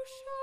boşalttılar